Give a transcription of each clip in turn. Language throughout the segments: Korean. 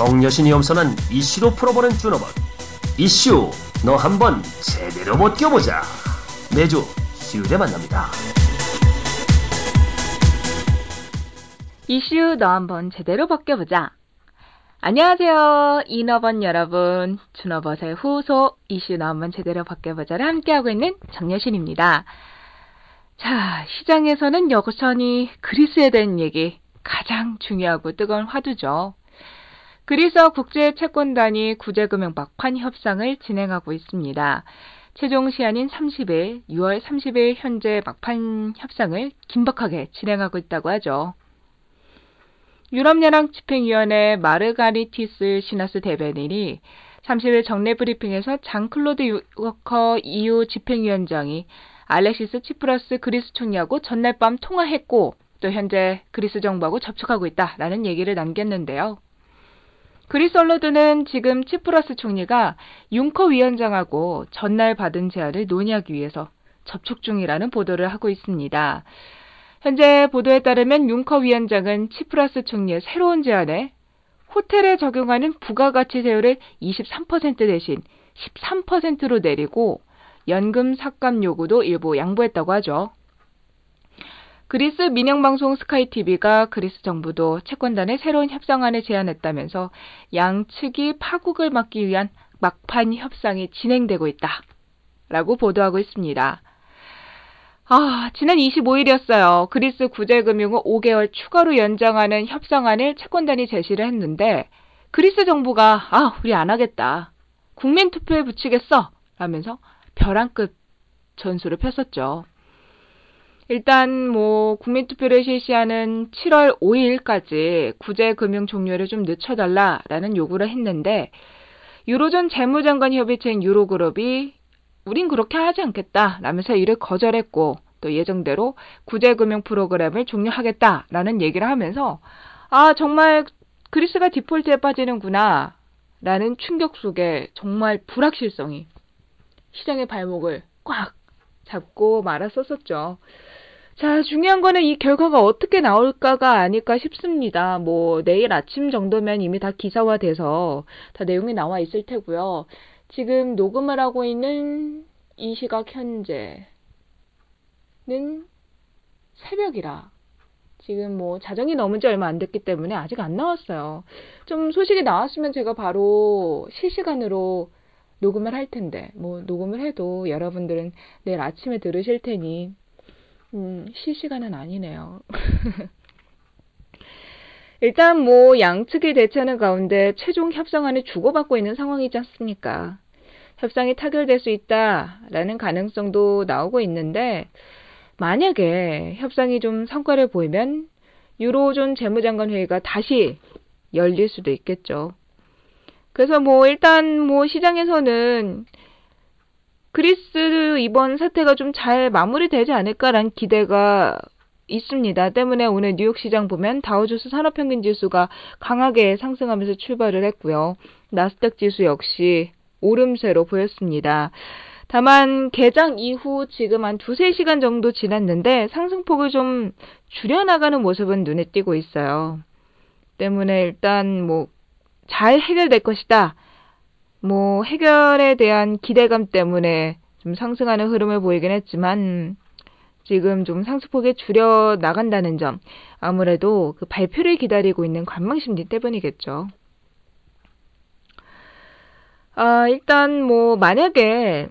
정여신이 엄선한 이슈로 풀어보는 준어번 이슈 너 한번 제대로 벗겨보자 매주 수요일에 만납니다. 이슈 너 한번 제대로 벗겨보자. 안녕하세요. 인어번 여러분. 준어벗의 후속 이슈 너 한번 제대로 벗겨보자를 함께하고 있는 정여신입니다. 자, 시장에서는 여전히 그리스에 대한 얘기 가장 중요하고 뜨거운 화두죠. 그리스와 국제 채권단이 구제금융 막판 협상을 진행하고 있습니다. 최종 시한인 30일, 6월 30일 현재 막판 협상을 긴박하게 진행하고 있다고 하죠. 유럽연합 집행위원회 마르가리티스 시나스 대변인이 30일 정례 브리핑에서 장클로드 융커 EU 집행위원장이 알렉시스 치프라스 그리스 총리하고 전날 밤 통화했고 또 현재 그리스 정부하고 접촉하고 있다라는 얘기를 남겼는데요. 언론들은 지금 치프러스 총리가 융커 위원장하고 전날 받은 제안을 논의하기 위해서 접촉 중이라는 보도를 하고 있습니다. 현재 보도에 따르면 융커 위원장은 치프라스 총리의 새로운 제안에 호텔에 적용하는 부가가치 세율을 23% 대신 13%로 내리고 연금 삭감 요구도 일부 양보했다고 하죠. 그리스 민영방송 스카이TV가 그리스 정부도 채권단의 새로운 협상안을 제안했다면서 양측이 파국을 막기 위한 막판 협상이 진행되고 있다. 라고 보도하고 있습니다. 아, 지난 25일이었어요. 그리스 구제금융을 5개월 추가로 연장하는 협상안을 채권단이 제시를 했는데 그리스 정부가 아, 우리 안 하겠다. 국민 투표에 붙이겠어. 라면서 벼랑 끝 전술을 폈었죠. 일단 뭐 국민 투표를 실시하는 7월 5일까지 구제 금융 종료를 좀 늦춰달라라는 요구를 했는데 유로존 재무장관 협의체인 유로그룹이 우린 그렇게 하지 않겠다라면서 이를 거절했고 또 예정대로 구제금융 프로그램을 종료하겠다라는 얘기를 하면서 아 정말 그리스가 디폴트에 빠지는구나 라는 충격 속에 정말 불확실성이 시장의 발목을 꽉 잡고 말았었었죠. 자, 중요한 거는 이 결과가 어떻게 나올까가 아닐까 싶습니다. 뭐, 내일 아침 정도면 이미 다 기사화돼서 다 내용이 나와 있을 테고요. 지금 녹음을 하고 있는 이 시각 현재는 새벽이라 지금 뭐 자정이 넘은 지 얼마 안 됐기 때문에 아직 안 나왔어요. 좀 소식이 나왔으면 제가 바로 실시간으로 녹음을 할 텐데 뭐 녹음을 해도 여러분들은 내일 아침에 들으실 테니 음, 실시간은 아니네요. 일단 뭐 양측이 대치하는 가운데 최종 협상안을 주고받고 있는 상황이지 않습니까? 협상이 타결될 수 있다라는 가능성도 나오고 있는데 만약에 협상이 좀 성과를 보이면 유로존 재무장관 회의가 다시 열릴 수도 있겠죠. 그래서 뭐 일단 뭐 시장에서는 그리스 이번 사태가 좀 잘 마무리되지 않을까라는 기대가 있습니다. 때문에 오늘 뉴욕 시장 보면 다우조스 산업평균 지수가 강하게 상승하면서 출발을 했고요. 나스닥 지수 역시 오름세로 보였습니다. 다만 개장 이후 지금 한 두세 시간 정도 지났는데 상승폭을 좀 줄여나가는 모습은 눈에 띄고 있어요. 때문에 일단 뭐 잘 해결될 것이다. 뭐 해결에 대한 기대감 때문에 좀 상승하는 흐름을 보이긴 했지만 지금 좀 상승폭이 줄여 나간다는 점 아무래도 그 발표를 기다리고 있는 관망 심리 때문이겠죠. 아, 일단 뭐 만약에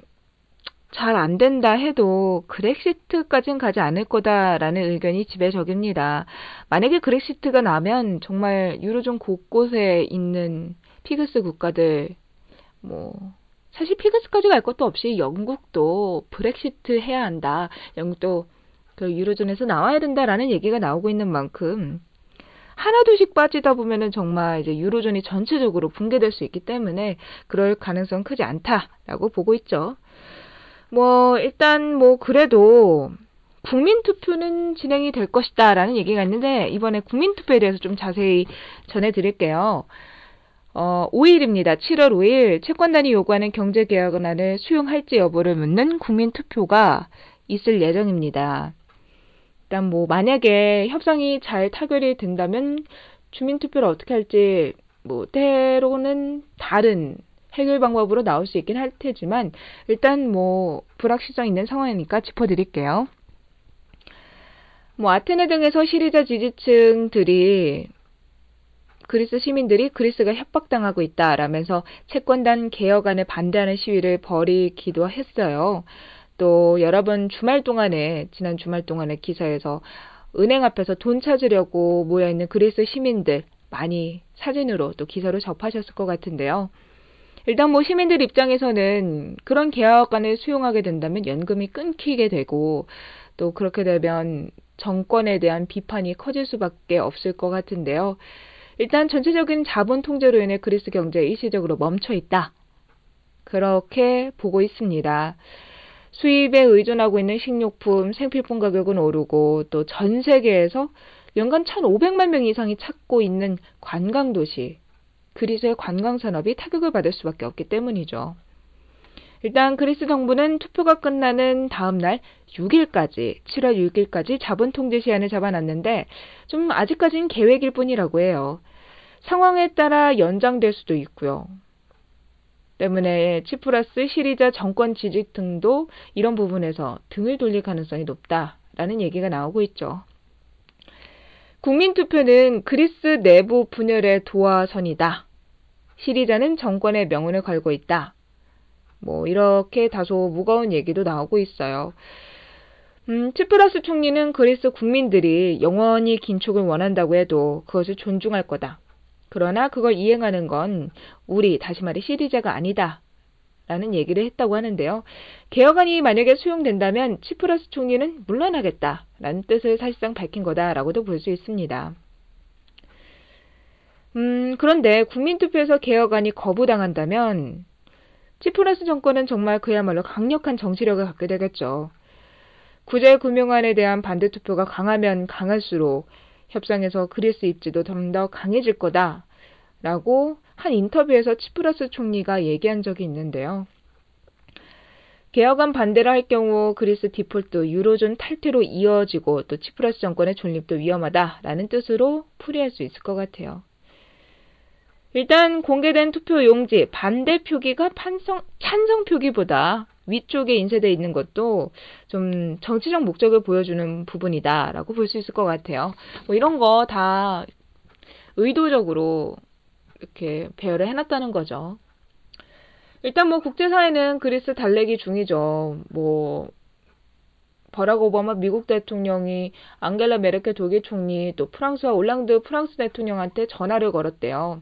잘 안 된다 해도 그렉시트까지는 가지 않을 거다라는 의견이 지배적입니다. 만약에 그렉시트가 나면 정말 유로존 곳곳에 있는 피그스 국가들 뭐 사실 피그스까지 갈 것도 없이 영국도 브렉시트 해야 한다. 영국도 그 유로존에서 나와야 된다라는 얘기가 나오고 있는 만큼 하나둘씩 빠지다 보면은 정말 이제 유로존이 전체적으로 붕괴될 수 있기 때문에 그럴 가능성 크지 않다라고 보고 있죠. 뭐 일단 뭐 그래도 국민 투표는 진행이 될 것이다라는 얘기가 있는데 이번에 국민 투표에 대해서 좀 자세히 전해 드릴게요. 어, 5일입니다. 7월 5일 채권단이 요구하는 경제계약안을 수용할지 여부를 묻는 국민 투표가 있을 예정입니다. 일단 뭐 만약에 협상이 잘 타결이 된다면 주민 투표를 어떻게 할지 뭐 때로는 다른 해결 방법으로 나올 수 있긴 할 테지만 일단 뭐 불확실성 있는 상황이니까 짚어드릴게요. 뭐 아테네 등에서 시리자 지지층들이 그리스 시민들이 그리스가 협박당하고 있다라면서 채권단 개혁안에 반대하는 시위를 벌이기도 했어요. 또 여러 번 주말 동안에 지난 주말 동안에 기사에서 은행 앞에서 돈 찾으려고 모여 있는 그리스 시민들 많이 사진으로 또 기사로 접하셨을 것 같은데요. 일단 뭐 시민들 입장에서는 그런 개혁안을 수용하게 된다면 연금이 끊기게 되고 또 그렇게 되면 정권에 대한 비판이 커질 수밖에 없을 것 같은데요. 일단 전체적인 자본 통제로 인해 그리스 경제 일시적으로 멈춰 있다. 그렇게 보고 있습니다. 수입에 의존하고 있는 식료품, 생필품 가격은 오르고 또 전 세계에서 연간 1,500만 명 이상이 찾고 있는 관광 도시, 그리스의 관광 산업이 타격을 받을 수밖에 없기 때문이죠. 일단 그리스 정부는 투표가 끝나는 다음 날 6일까지, 7월 6일까지 자본 통제 시한을 잡아놨는데 좀 아직까지는 계획일 뿐이라고 해요. 상황에 따라 연장될 수도 있고요. 때문에 치프라스 시리자 정권 지지 등도 이런 부분에서 등을 돌릴 가능성이 높다라는 얘기가 나오고 있죠. 국민투표는 그리스 내부 분열의 도화선이다. 시리자는 정권의 명운을 걸고 있다. 뭐 이렇게 다소 무거운 얘기도 나오고 있어요. 음, 치프라스 총리는 그리스 국민들이 영원히 긴축을 원한다고 해도 그것을 존중할 거다. 그러나 그걸 이행하는 건 우리, 다시 말해 시리자가 아니다. 라는 얘기를 했다고 하는데요. 개혁안이 만약에 수용된다면 치프라스 총리는 물러나겠다. 라는 뜻을 사실상 밝힌 거다라고도 볼 수 있습니다. 음, 그런데 국민투표에서 개혁안이 거부당한다면 치프라스 정권은 정말 그야말로 강력한 정치력을 갖게 되겠죠. 구제금융안에 대한 반대 투표가 강하면 강할수록 협상에서 그리스 입지도 좀더 강해질 거다라고 한 인터뷰에서 치프라스 총리가 얘기한 적이 있는데요. 개혁안 반대를 할 경우 그리스 디폴트 유로존 탈퇴로 이어지고 또 치프라스 정권의 존립도 위험하다라는 뜻으로 풀이할 수 있을 것 같아요. 일단 공개된 투표 용지 반대 표기가 판성, 찬성 표기보다 위쪽에 인쇄되어 있는 것도 좀 정치적 목적을 보여주는 부분이다라고 볼 수 있을 것 같아요. 뭐 이런 거 다 의도적으로 이렇게 배열을 해놨다는 거죠. 일단 뭐 국제사회는 그리스 달래기 중이죠. 뭐 버락 오바마 미국 대통령이 앙겔라 메르켈 독일 총리 또 프랑스와 올랑드 프랑스 대통령한테 전화를 걸었대요.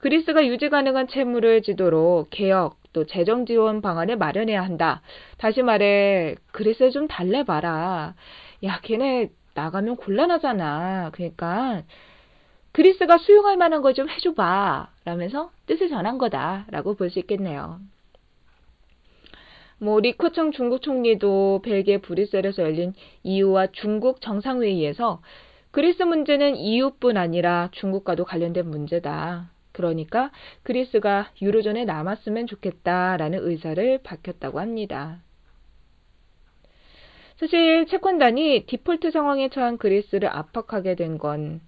그리스가 유지 가능한 채무를 지도록 개혁 또 재정 지원 방안을 마련해야 한다. 다시 말해 그리스 좀 달래봐라. 야 걔네 나가면 곤란하잖아. 그러니까 그리스가 수용할 만한 거좀 해줘봐. 라면서 뜻을 전한 거다 라고 볼 수 있겠네요. 뭐 리커청 중국 총리도 벨기에 브뤼셀에서 열린 EU와 중국 정상회의에서 그리스 문제는 EU뿐 아니라 중국과도 관련된 문제다. 그러니까 그리스가 유로존에 남았으면 좋겠다라는 의사를 밝혔다고 합니다. 사실 채권단이 디폴트 상황에 처한 그리스를 압박하게 된 건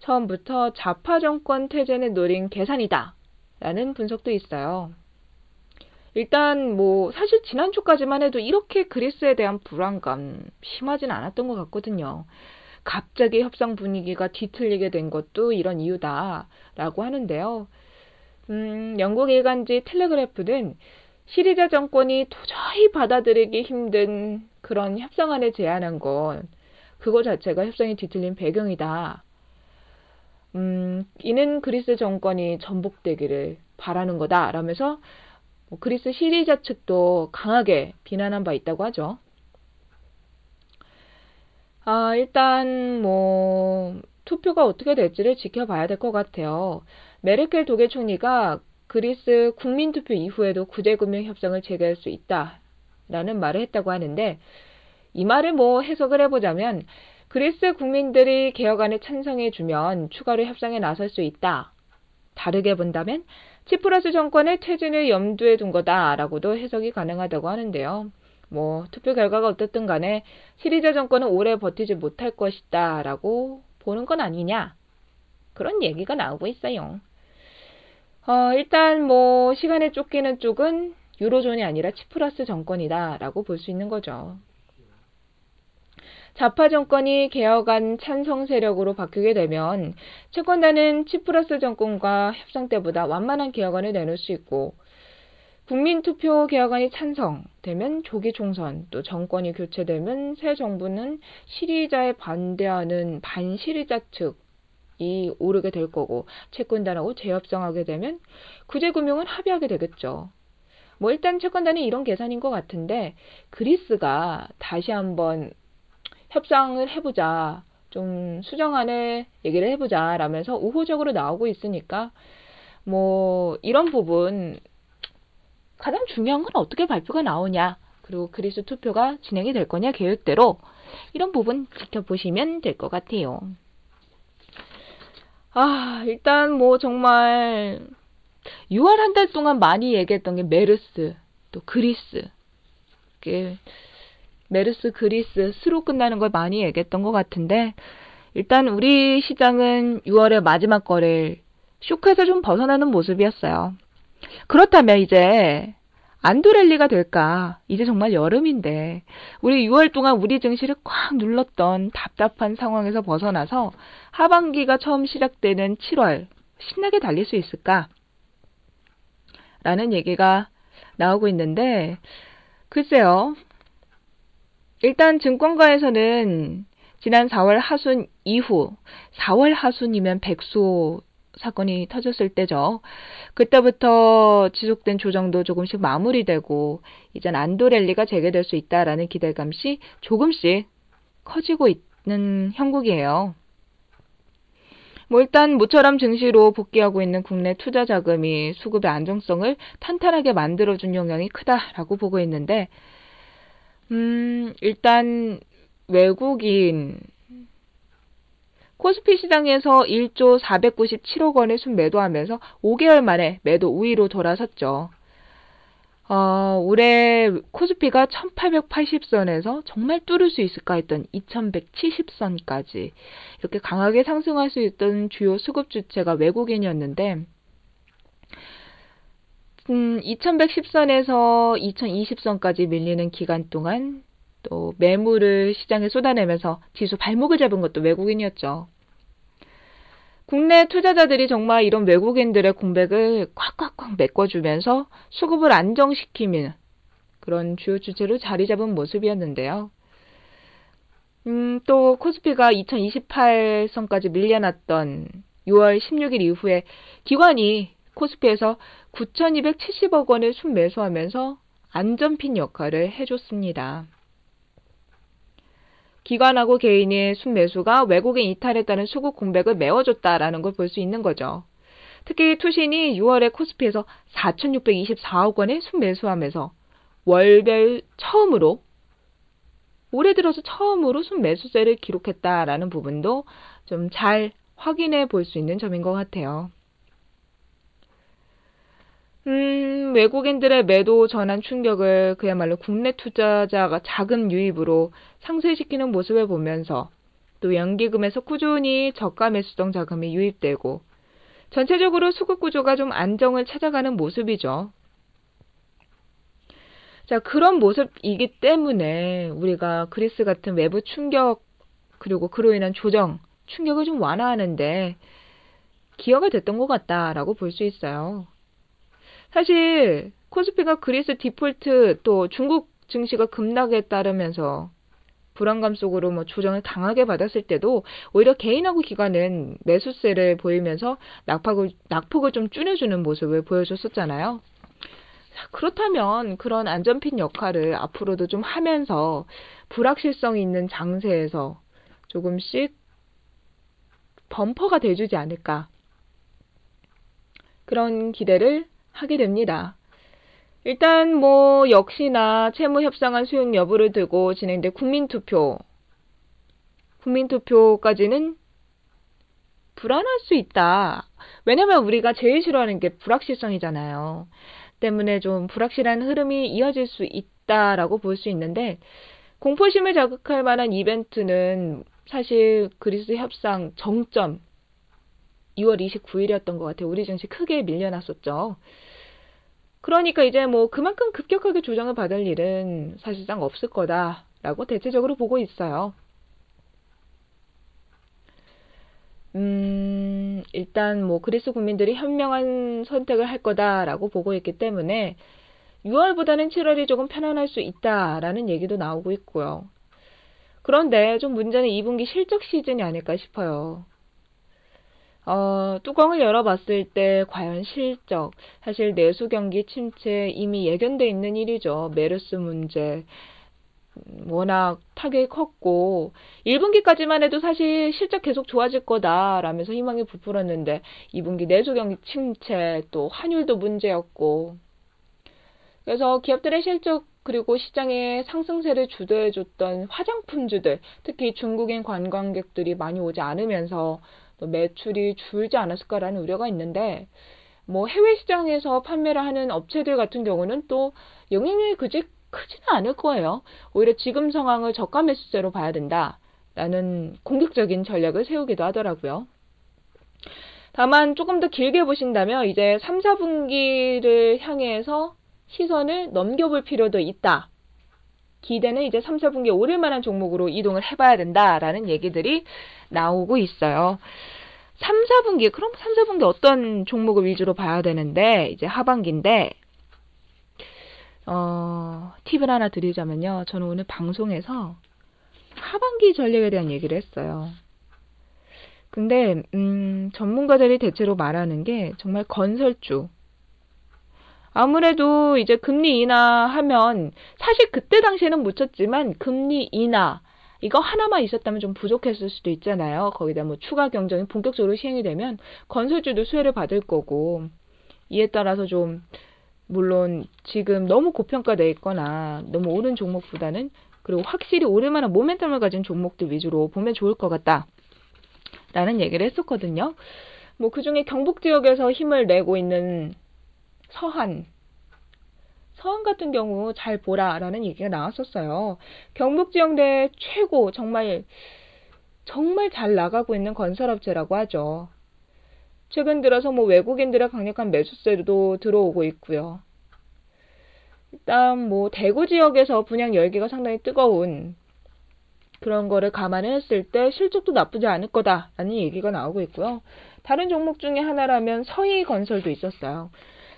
처음부터 좌파 정권 태제를 노린 계산이다. 라는 분석도 있어요. 일단 뭐 사실 지난주까지만 해도 이렇게 그리스에 대한 불안감 심하진 않았던 것 같거든요. 갑자기 협상 분위기가 뒤틀리게 된 것도 이런 이유다라고 하는데요. 음, 영국 일간지 텔레그래프는 시리자 정권이 도저히 받아들이기 힘든 그런 협상안을 제안한 건 그거 자체가 협상이 뒤틀린 배경이다. 음, 이는 그리스 정권이 전복되기를 바라는 거다. 라면서 뭐 그리스 시리자 측도 강하게 비난한 바 있다고 하죠. 아, 일단 뭐 투표가 어떻게 될지를 지켜봐야 될 것 같아요. 메르켈 독일 총리가 그리스 국민투표 이후에도 구제금융 협상을 재개할 수 있다라는 말을 했다고 하는데 이 말을 뭐 해석을 해보자면 그리스 국민들이 개혁안에 찬성해주면 추가로 협상에 나설 수 있다. 다르게 본다면 치프라스 정권의 퇴진을 염두에 둔 거다라고도 해석이 가능하다고 하는데요. 뭐 투표 결과가 어떻든 간에 시리자 정권은 오래 버티지 못할 것이다 라고 보는 건 아니냐 그런 얘기가 나오고 있어요. 어, 일단 뭐 시간에 쫓기는 쪽은 유로존이 아니라 치프러스 정권이다 라고 볼 수 있는 거죠. 좌파 정권이 개혁안 찬성 세력으로 바뀌게 되면 채권단은 치프러스 정권과 협상 때보다 완만한 개혁안을 내놓을 수 있고 국민투표 개혁안이 찬성되면 조기 총선 또 정권이 교체되면 새 정부는 시리자에 반대하는 반시리자 측이 오르게 될 거고 채권단하고 재협상하게 되면 구제금융은 합의하게 되겠죠. 뭐 일단 채권단은 이런 계산인 것 같은데 그리스가 다시 한번 협상을 해보자. 좀 수정안을 얘기를 해보자. 라면서 우호적으로 나오고 있으니까 뭐 이런 부분 가장 중요한 건 어떻게 발표가 나오냐. 그리고 그리스 투표가 진행이 될 거냐 계획대로 이런 부분 지켜보시면 될 것 같아요. 아, 일단 뭐 정말 6월 한 달 동안 많이 얘기했던 게 메르스, 또 그리스. 메르스, 그리스, 스로 끝나는 걸 많이 얘기했던 것 같은데, 일단 우리 시장은 6월의 마지막 거래일 쇼크에서 좀 벗어나는 모습이었어요. 그렇다면 이제 안도랠리가 될까? 이제 정말 여름인데 우리 6월 동안 우리 증시를 꽉 눌렀던 답답한 상황에서 벗어나서 하반기가 처음 시작되는 7월 신나게 달릴 수 있을까? 라는 얘기가 나오고 있는데 글쎄요. 일단 증권가에서는 지난 4월 하순 이후 4월 하순이면 백수 사건이 터졌을 때죠. 그때부터 지속된 조정도 조금씩 마무리되고 이젠 안도랠리가 재개될 수 있다라는 기대감이 조금씩 커지고 있는 형국이에요. 뭐 일단 모처럼 증시로 복귀하고 있는 국내 투자 자금이 수급의 안정성을 탄탄하게 만들어준 영향이 크다라고 보고 있는데 음, 일단 외국인 코스피 시장에서 1조 497억 원의 순매도하면서 5개월 만에 매도 우위로 돌아섰죠. 어, 올해 코스피가 1880선에서 정말 뚫을 수 있을까 했던 2170선까지 이렇게 강하게 상승할 수 있던 주요 수급 주체가 외국인이었는데 음, 2110선에서 2020선까지 밀리는 기간 동안 또 매물을 시장에 쏟아내면서 지수 발목을 잡은 것도 외국인이었죠. 국내 투자자들이 정말 이런 외국인들의 공백을 꽉꽉꽉 메꿔주면서 수급을 안정시키는 그런 주요 주체로 자리 잡은 모습이었는데요. 음, 또 코스피가 2028선까지 밀려났던 6월 16일 이후에 기관이 코스피에서 9,270억 원을 순매수하면서 안전핀 역할을 해줬습니다. 기관하고 개인의 순매수가 외국인 따른 수급 공백을 메워줬다라는 걸 볼 수 있는 거죠. 특히 투신이 6월에 코스피에서 4,624억 원의 순매수하면서 월별 처음으로 올해 들어서 처음으로 순매수세를 기록했다라는 부분도 좀 잘 확인해 볼 수 있는 점인 것 같아요. 음, 외국인들의 매도 전환 충격을 그야말로 국내 투자자가 자금 유입으로 상쇄시키는 모습을 보면서 또 연기금에서 꾸준히 저가 매수성 자금이 유입되고 전체적으로 수급 구조가 좀 안정을 찾아가는 모습이죠. 자, 그런 모습이기 때문에 우리가 그리스 같은 외부 충격 그리고 그로 인한 조정, 충격을 좀 완화하는데 기여가 됐던 것 같다라고 볼 수 있어요. 사실 코스피가 그리스 디폴트 또 중국 증시가 급락에 따르면서 불안감 속으로 뭐 조정을 강하게 받았을 때도 오히려 개인하고 기관은 매수세를 보이면서 낙폭을, 낙폭을 좀 줄여주는 모습을 보여줬었잖아요. 그렇다면 그런 안전핀 역할을 앞으로도 좀 하면서 불확실성 있는 장세에서 조금씩 범퍼가 돼주지 않을까. 그런 기대를 하게 됩니다. 일단 뭐 역시나 채무 협상안 수용 여부를 두고 진행된 국민투표. 국민투표까지는 불안할 수 있다. 왜냐면 우리가 제일 싫어하는 게 불확실성이잖아요. 때문에 좀 불확실한 흐름이 이어질 수 있다라고 볼 수 있는데 공포심을 자극할 만한 이벤트는 사실 그리스 협상 정점 2월 29일이었던 것 같아요. 우리 증시 크게 밀려났었죠. 그러니까 이제 뭐 그만큼 급격하게 조정을 받을 일은 사실상 없을 거다라고 대체적으로 보고 있어요. 음, 일단 뭐 그리스 국민들이 현명한 선택을 할 거다라고 보고 있기 때문에 6월보다는 7월이 조금 편안할 수 있다라는 얘기도 나오고 있고요. 그런데 좀 문제는 2분기 실적 시즌이 아닐까 싶어요. 어, 뚜껑을 열어봤을 때 과연 실적, 사실 내수 경기 침체 이미 예견돼 있는 일이죠. 메르스 문제, 워낙 타격이 컸고 1분기까지만 해도 사실 실적 계속 좋아질 거다라면서 희망이 부풀었는데 2분기 내수 경기 침체 또 환율도 문제였고. 그래서 기업들의 실적 그리고 시장의 상승세를 주도해줬던 화장품주들 특히 중국인 관광객들이 많이 오지 않으면서 또 매출이 줄지 않았을까라는 우려가 있는데 뭐 해외 시장에서 판매를 하는 업체들 같은 경우는 또 영향력이 그지 크지는 않을 거예요. 오히려 지금 상황을 저가 매수세로 봐야 된다라는 공격적인 전략을 세우기도 하더라고요. 다만 조금 더 길게 보신다면 이제 3, 4분기를 향해서 시선을 넘겨볼 필요도 있다. 기대는 이제 3, 4분기에 오를 만한 종목으로 이동을 해봐야 된다라는 얘기들이 나오고 있어요. 3, 4분기, 그럼 3, 4분기 어떤 종목을 위주로 봐야 되는데, 이제 하반기인데, 어, 팁을 하나 드리자면요. 저는 오늘 방송에서 하반기 전략에 대한 얘기를 했어요. 근데, 음, 전문가들이 대체로 말하는 게 정말 건설주. 아무래도 이제 금리 인하하면, 사실 그때 당시에는 못 쳤지만, 금리 인하, 이거 하나만 있었다면 좀 부족했을 수도 있잖아요. 거기다 뭐 추가 경쟁이 본격적으로 시행이 되면 건설주도 수혜를 받을 거고 이에 따라서 좀 물론 지금 너무 고평가돼 있거나 너무 오른 종목보다는 그리고 확실히 오를 만한 모멘텀을 가진 종목들 위주로 보면 좋을 것 같다. 라는 얘기를 했었거든요. 뭐 그 중에 경북 지역에서 힘을 내고 있는 서한, 서한 같은 경우 잘 보라라는 얘기가 나왔었어요. 경북 지역 내 최고 정말 정말 잘 나가고 있는 건설업체라고 하죠. 최근 들어서 뭐 외국인들의 강력한 매수세도 들어오고 있고요. 일단 뭐 대구 지역에서 분양 열기가 상당히 뜨거운 그런 거를 감안했을 때 실적도 나쁘지 않을 거다라는 얘기가 나오고 있고요. 다른 종목 중에 하나라면 서희 건설도 있었어요.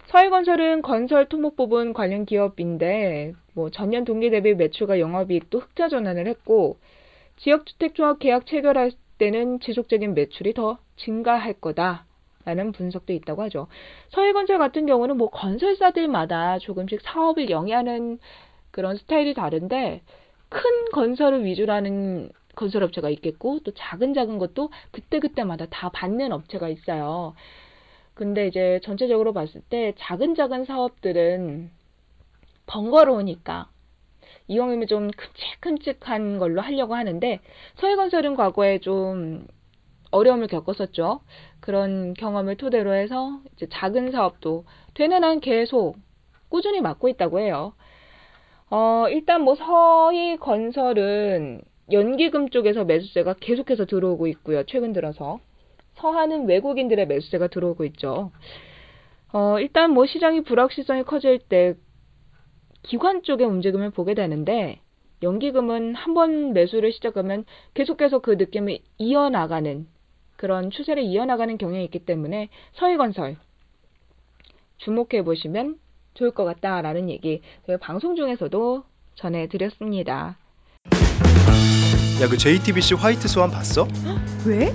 서해건설은 건설 토목 부분 관련 기업인데 뭐 전년 동기 대비 매출과 영업이익도 흑자 전환을 했고 지역주택조합 계약 체결할 때는 지속적인 매출이 더 증가할 거다. 라는 분석도 있다고 하죠. 서해건설 같은 경우는 뭐 건설사들마다 조금씩 사업을 영위하는 그런 스타일이 다른데 큰 건설을 위주로 하는 건설업체가 있겠고 또 작은 작은 것도 그때그때마다 다 받는 업체가 있어요. 근데 이제 전체적으로 봤을 때 작은 작은 사업들은 번거로우니까 이왕이면 좀 큼직큼직한 걸로 하려고 하는데 서해건설은 과거에 좀 어려움을 겪었었죠. 그런 경험을 토대로 해서 이제 작은 사업도 되는 한 계속 꾸준히 맡고 있다고 해요. 어, 일단 뭐 서희 건설은 연기금 쪽에서 매수세가 계속해서 들어오고 있고요. 최근 들어서. 서하는 외국인들의 매수세가 들어오고 있죠. 어, 일단 뭐 시장이 불확실성이 커질 때 기관 쪽의 움직임을 보게 되는데 연기금은 한 번 매수를 시작하면 계속해서 그 느낌을 이어나가는 그런 추세를 이어나가는 경향이 있기 때문에 서희건설 주목해 보시면 좋을 것 같다라는 얘기 방송 중에서도 전해드렸습니다. 야 그 JTBC 화이트 스완 봤어? 왜?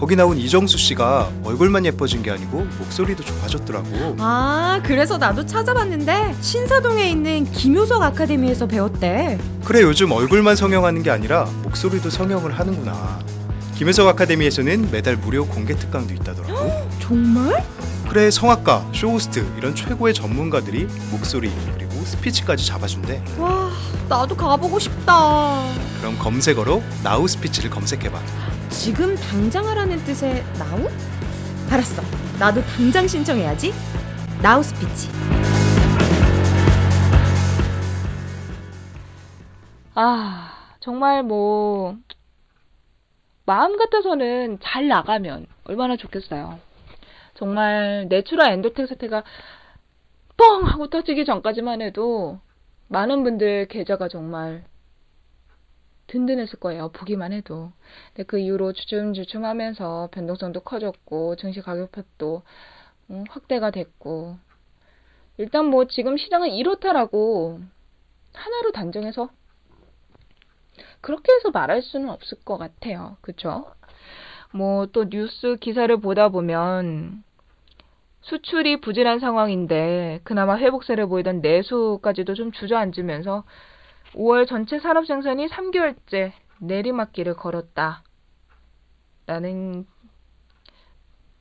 거기 나온 이정수 씨가 얼굴만 예뻐진 게 아니고 목소리도 좋아졌더라고. 아, 그래서 나도 찾아봤는데 신사동에 있는 김효석 아카데미에서 배웠대. 그래 요즘 얼굴만 성형하는 게 아니라 목소리도 성형을 하는구나. 김효석 아카데미에서는 매달 무료 공개 특강도 있다더라고. 정말? 그래 성악가, 쇼호스트 이런 최고의 전문가들이 목소리 그리고 스피치까지 잡아준대. 와, 나도 가보고 싶다. 그럼 검색어로 나우 스피치를 검색해봐. 지금 당장 하라는 뜻의 now? 알았어. 나도 당장 신청해야지. 나우 스피치. 아, 정말 뭐 마음 같아서는 잘 나가면 얼마나 좋겠어요. 정말 내추럴 엔도텍 사태가 뻥 하고 터지기 전까지만 해도 많은 분들 계좌가 정말 든든했을 거예요. 보기만 해도. 근데 그 이후로 주춤주춤 하면서 변동성도 커졌고, 증시 가격표도 음, 확대가 됐고, 일단 뭐 지금 시장은 이렇다라고 하나로 단정해서 그렇게 해서 말할 수는 없을 것 같아요. 그쵸? 뭐 또 뉴스 기사를 보다 보면 수출이 부진한 상황인데 그나마 회복세를 보이던 내수까지도 좀 주저앉으면서 5월 전체 산업 생산이 3개월째 내리막길을 걸었다. 라는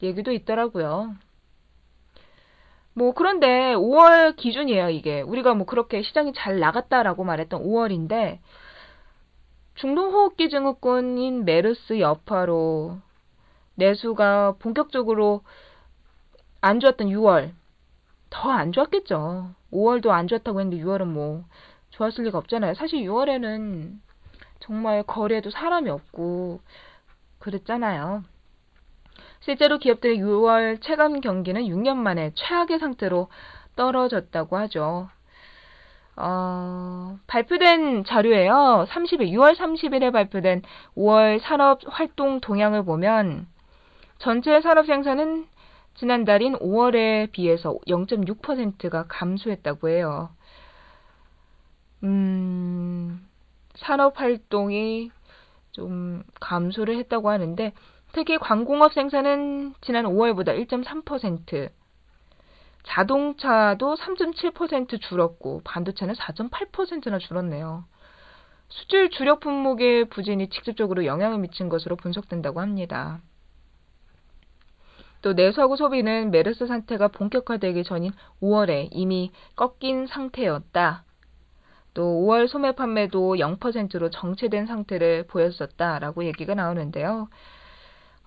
얘기도 있더라고요. 뭐 그런데 5월 기준이에요, 이게. 우리가 뭐 그렇게 시장이 잘 나갔다라고 말했던 5월인데 중동호흡기 증후군인 메르스 여파로 내수가 본격적으로 안 좋았던 6월 더 안 좋았겠죠. 5월도 안 좋았다고 했는데 6월은 뭐 좋았을 리가 없잖아요. 사실 6월에는 정말 거리에도 사람이 없고 그랬잖아요. 실제로 기업들의 6월 체감 경기는 6년 만에 최악의 상태로 떨어졌다고 하죠. 어, 발표된 자료예요. 30일, 6월 30일에 발표된 5월 산업 활동 동향을 보면 전체 산업 생산은 지난달인 5월에 비해서 0.6%가 감소했다고 해요. 음, 산업 활동이 좀 감소를 했다고 하는데 특히 광공업 생산은 지난 5월보다 1.3%, 자동차도 3.7% 줄었고 반도체는 4.8%나 줄었네요. 수출 주력 품목의 부진이 직접적으로 영향을 미친 것으로 분석된다고 합니다. 또 내수하고 소비는 메르스 상태가 본격화되기 전인 5월에 이미 꺾인 상태였다. 또 5월 소매 판매도 0%로 정체된 상태를 보였었다라고 얘기가 나오는데요.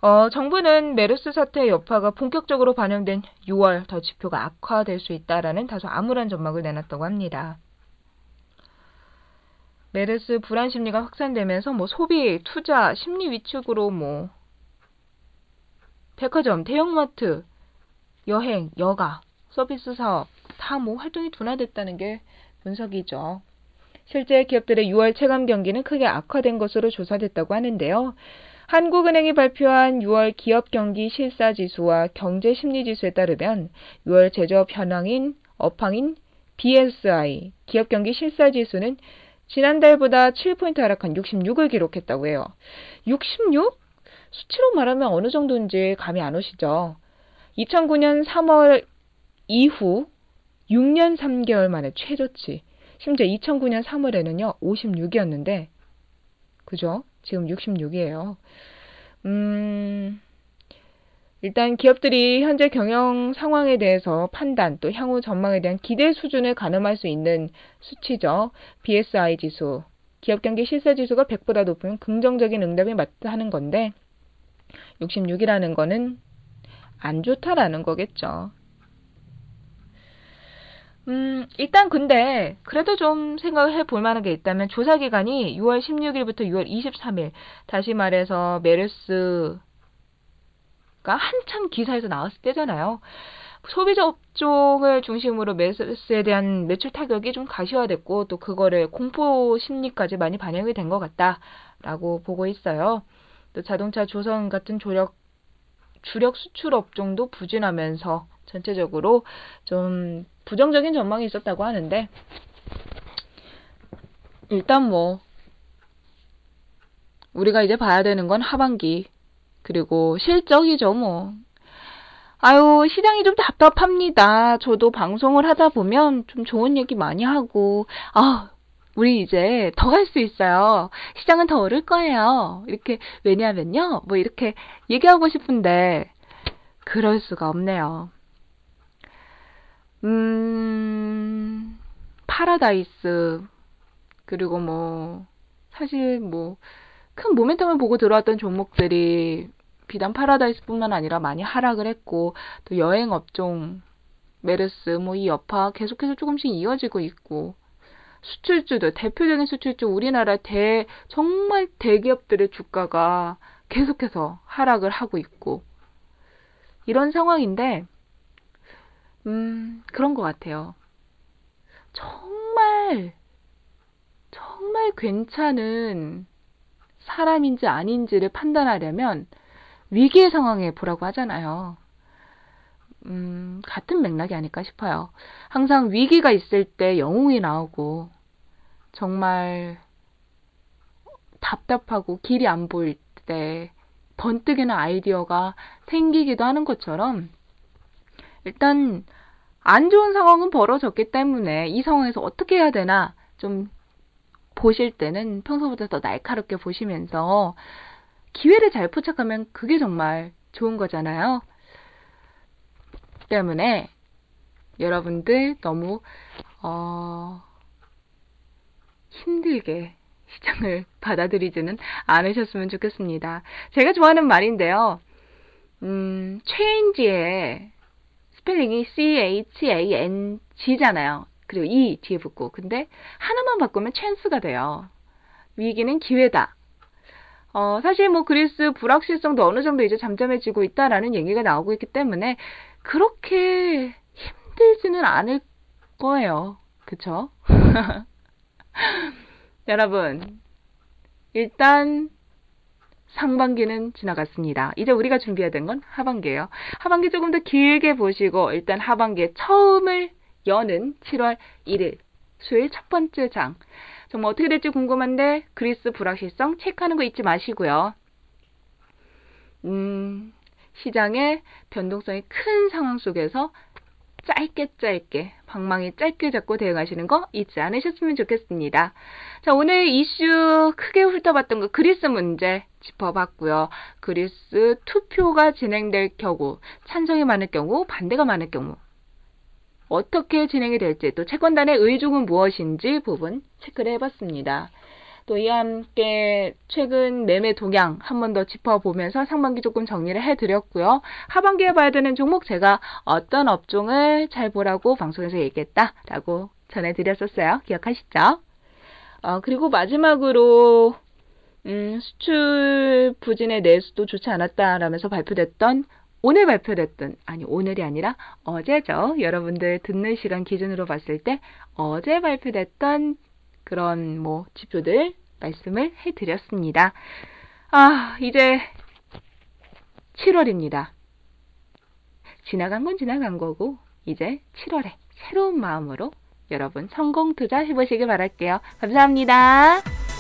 어, 정부는 메르스 사태의 여파가 본격적으로 반영된 6월 더 지표가 악화될 수 있다라는 다소 암울한 전망을 내놨다고 합니다. 메르스 불안 심리가 확산되면서 뭐 소비, 투자, 심리 위축으로 뭐 백화점, 대형마트, 여행, 여가, 서비스 사업 다 뭐 활동이 둔화됐다는 게 분석이죠. 실제 기업들의 6월 체감 경기는 크게 악화된 것으로 조사됐다고 하는데요. 한국은행이 발표한 6월 기업 경기 실사 지수와 경제 심리 지수에 따르면 6월 제조업 현황인 업황인 BSI 기업 경기 실사 지수는 지난달보다 7포인트 하락한 66을 기록했다고 해요. 66? 수치로 말하면 어느 정도인지 감이 안 오시죠? 2009년 3월 이후 6년 3개월 만에 최저치. 심지어 2009년 3월에는요, 56이었는데, 그죠? 지금 66이에요. 음, 일단 기업들이 현재 경영 상황에 대해서 판단 또 향후 전망에 대한 기대 수준을 가늠할 수 있는 수치죠. BSI 지수. 기업 경기 실세 지수가 100보다 높으면 긍정적인 응답이 하는 건데 66이라는 거는 안 좋다라는 거겠죠. 음, 일단 근데 그래도 좀 생각을 해 볼 만한 게 있다면 조사 기간이 6월 16일부터 6월 23일 다시 말해서 메르스가 한참 기사에서 나왔을 때잖아요. 소비자 업종을 중심으로 메르스에 대한 매출 타격이 좀 가시화됐고 또 그거를 공포 심리까지 많이 반영이 된 것 같다라고 보고 있어요. 또 자동차 조선 같은 조력 주력 수출 업종도 부진하면서 전체적으로 좀 부정적인 전망이 있었다고 하는데 일단 뭐 우리가 이제 봐야 되는 건 하반기 그리고 실적이죠 뭐. 아유 시장이 좀 답답합니다. 저도 방송을 하다 보면 좀 좋은 얘기 많이 하고 아 우리 이제 더 갈 수 있어요. 시장은 더 오를 거예요. 이렇게 왜냐하면요. 뭐 이렇게 얘기하고 싶은데 그럴 수가 없네요. 음, 파라다이스, 그리고 뭐, 사실 뭐, 큰 모멘텀을 보고 들어왔던 종목들이 비단 파라다이스 뿐만 아니라 많이 하락을 했고, 또 여행 업종, 메르스, 뭐 이 여파 계속해서 조금씩 이어지고 있고, 수출주들, 대표적인 수출주, 우리나라 대, 정말 대기업들의 주가가 계속해서 하락을 하고 있고 이런 상황인데 음 그런 것 같아요. 정말 정말 괜찮은 사람인지 아닌지를 판단하려면 위기의 상황에 보라고 하잖아요. 음, 같은 맥락이 아닐까 싶어요. 항상 위기가 있을 때 영웅이 나오고, 정말 답답하고 길이 안 보일 때 번뜩이는 아이디어가 생기기도 하는 것처럼, 일단, 안 좋은 상황은 벌어졌기 때문에 이 상황에서 어떻게 해야 되나 좀 보실 때는 평소보다 더 날카롭게 보시면서 기회를 잘 포착하면 그게 정말 좋은 거잖아요. 때문에 여러분들 너무 어, 힘들게 시장을 받아들이지는 않으셨으면 좋겠습니다. 제가 좋아하는 말인데요. 음, change의 스펠링이 C-H-A-N-G잖아요. 그리고 E 뒤에 붙고. 근데 하나만 바꾸면 chance가 돼요. 위기는 기회다. 어, 사실 뭐 그리스 불확실성도 어느 정도 이제 잠잠해지고 있다라는 얘기가 나오고 있기 때문에 그렇게 힘들지는 않을 거예요. 그쵸? 여러분, 일단 상반기는 지나갔습니다. 이제 우리가 준비해야 된 건 하반기예요. 하반기 조금 더 길게 보시고 일단 하반기에 처음을 여는 7월 1일 수요일 첫 번째 장. 정말 어떻게 될지 궁금한데 그리스 불확실성 체크하는 거 잊지 마시고요. 음, 시장의 변동성이 큰 상황 속에서 짧게 짧게 방망이 짧게 잡고 대응하시는 거 잊지 않으셨으면 좋겠습니다. 자 오늘 이슈 크게 훑어봤던 거 그리스 문제 짚어봤고요. 그리스 투표가 진행될 경우 찬성이 많을 경우 반대가 많을 경우 어떻게 진행이 될지 또 채권단의 의중은 무엇인지 부분 체크를 해봤습니다. 또 이와 함께 최근 매매 동향 한 번 더 짚어보면서 상반기 조금 정리를 해드렸고요. 하반기에 봐야 되는 종목 제가 어떤 업종을 잘 보라고 방송에서 얘기했다라고 전해드렸었어요. 기억하시죠? 어, 그리고 마지막으로 음, 수출 부진의 내수도 좋지 않았다라면서 발표됐던 오늘 발표됐던 아니 오늘이 아니라 어제죠. 여러분들 듣는 시간 기준으로 봤을 때 어제 발표됐던 그런 뭐 지표들 말씀을 해드렸습니다. 아 이제 7월입니다. 지나간 건 지나간 거고 이제 7월에 새로운 마음으로 여러분 성공 투자 해보시길 바랄게요. 감사합니다.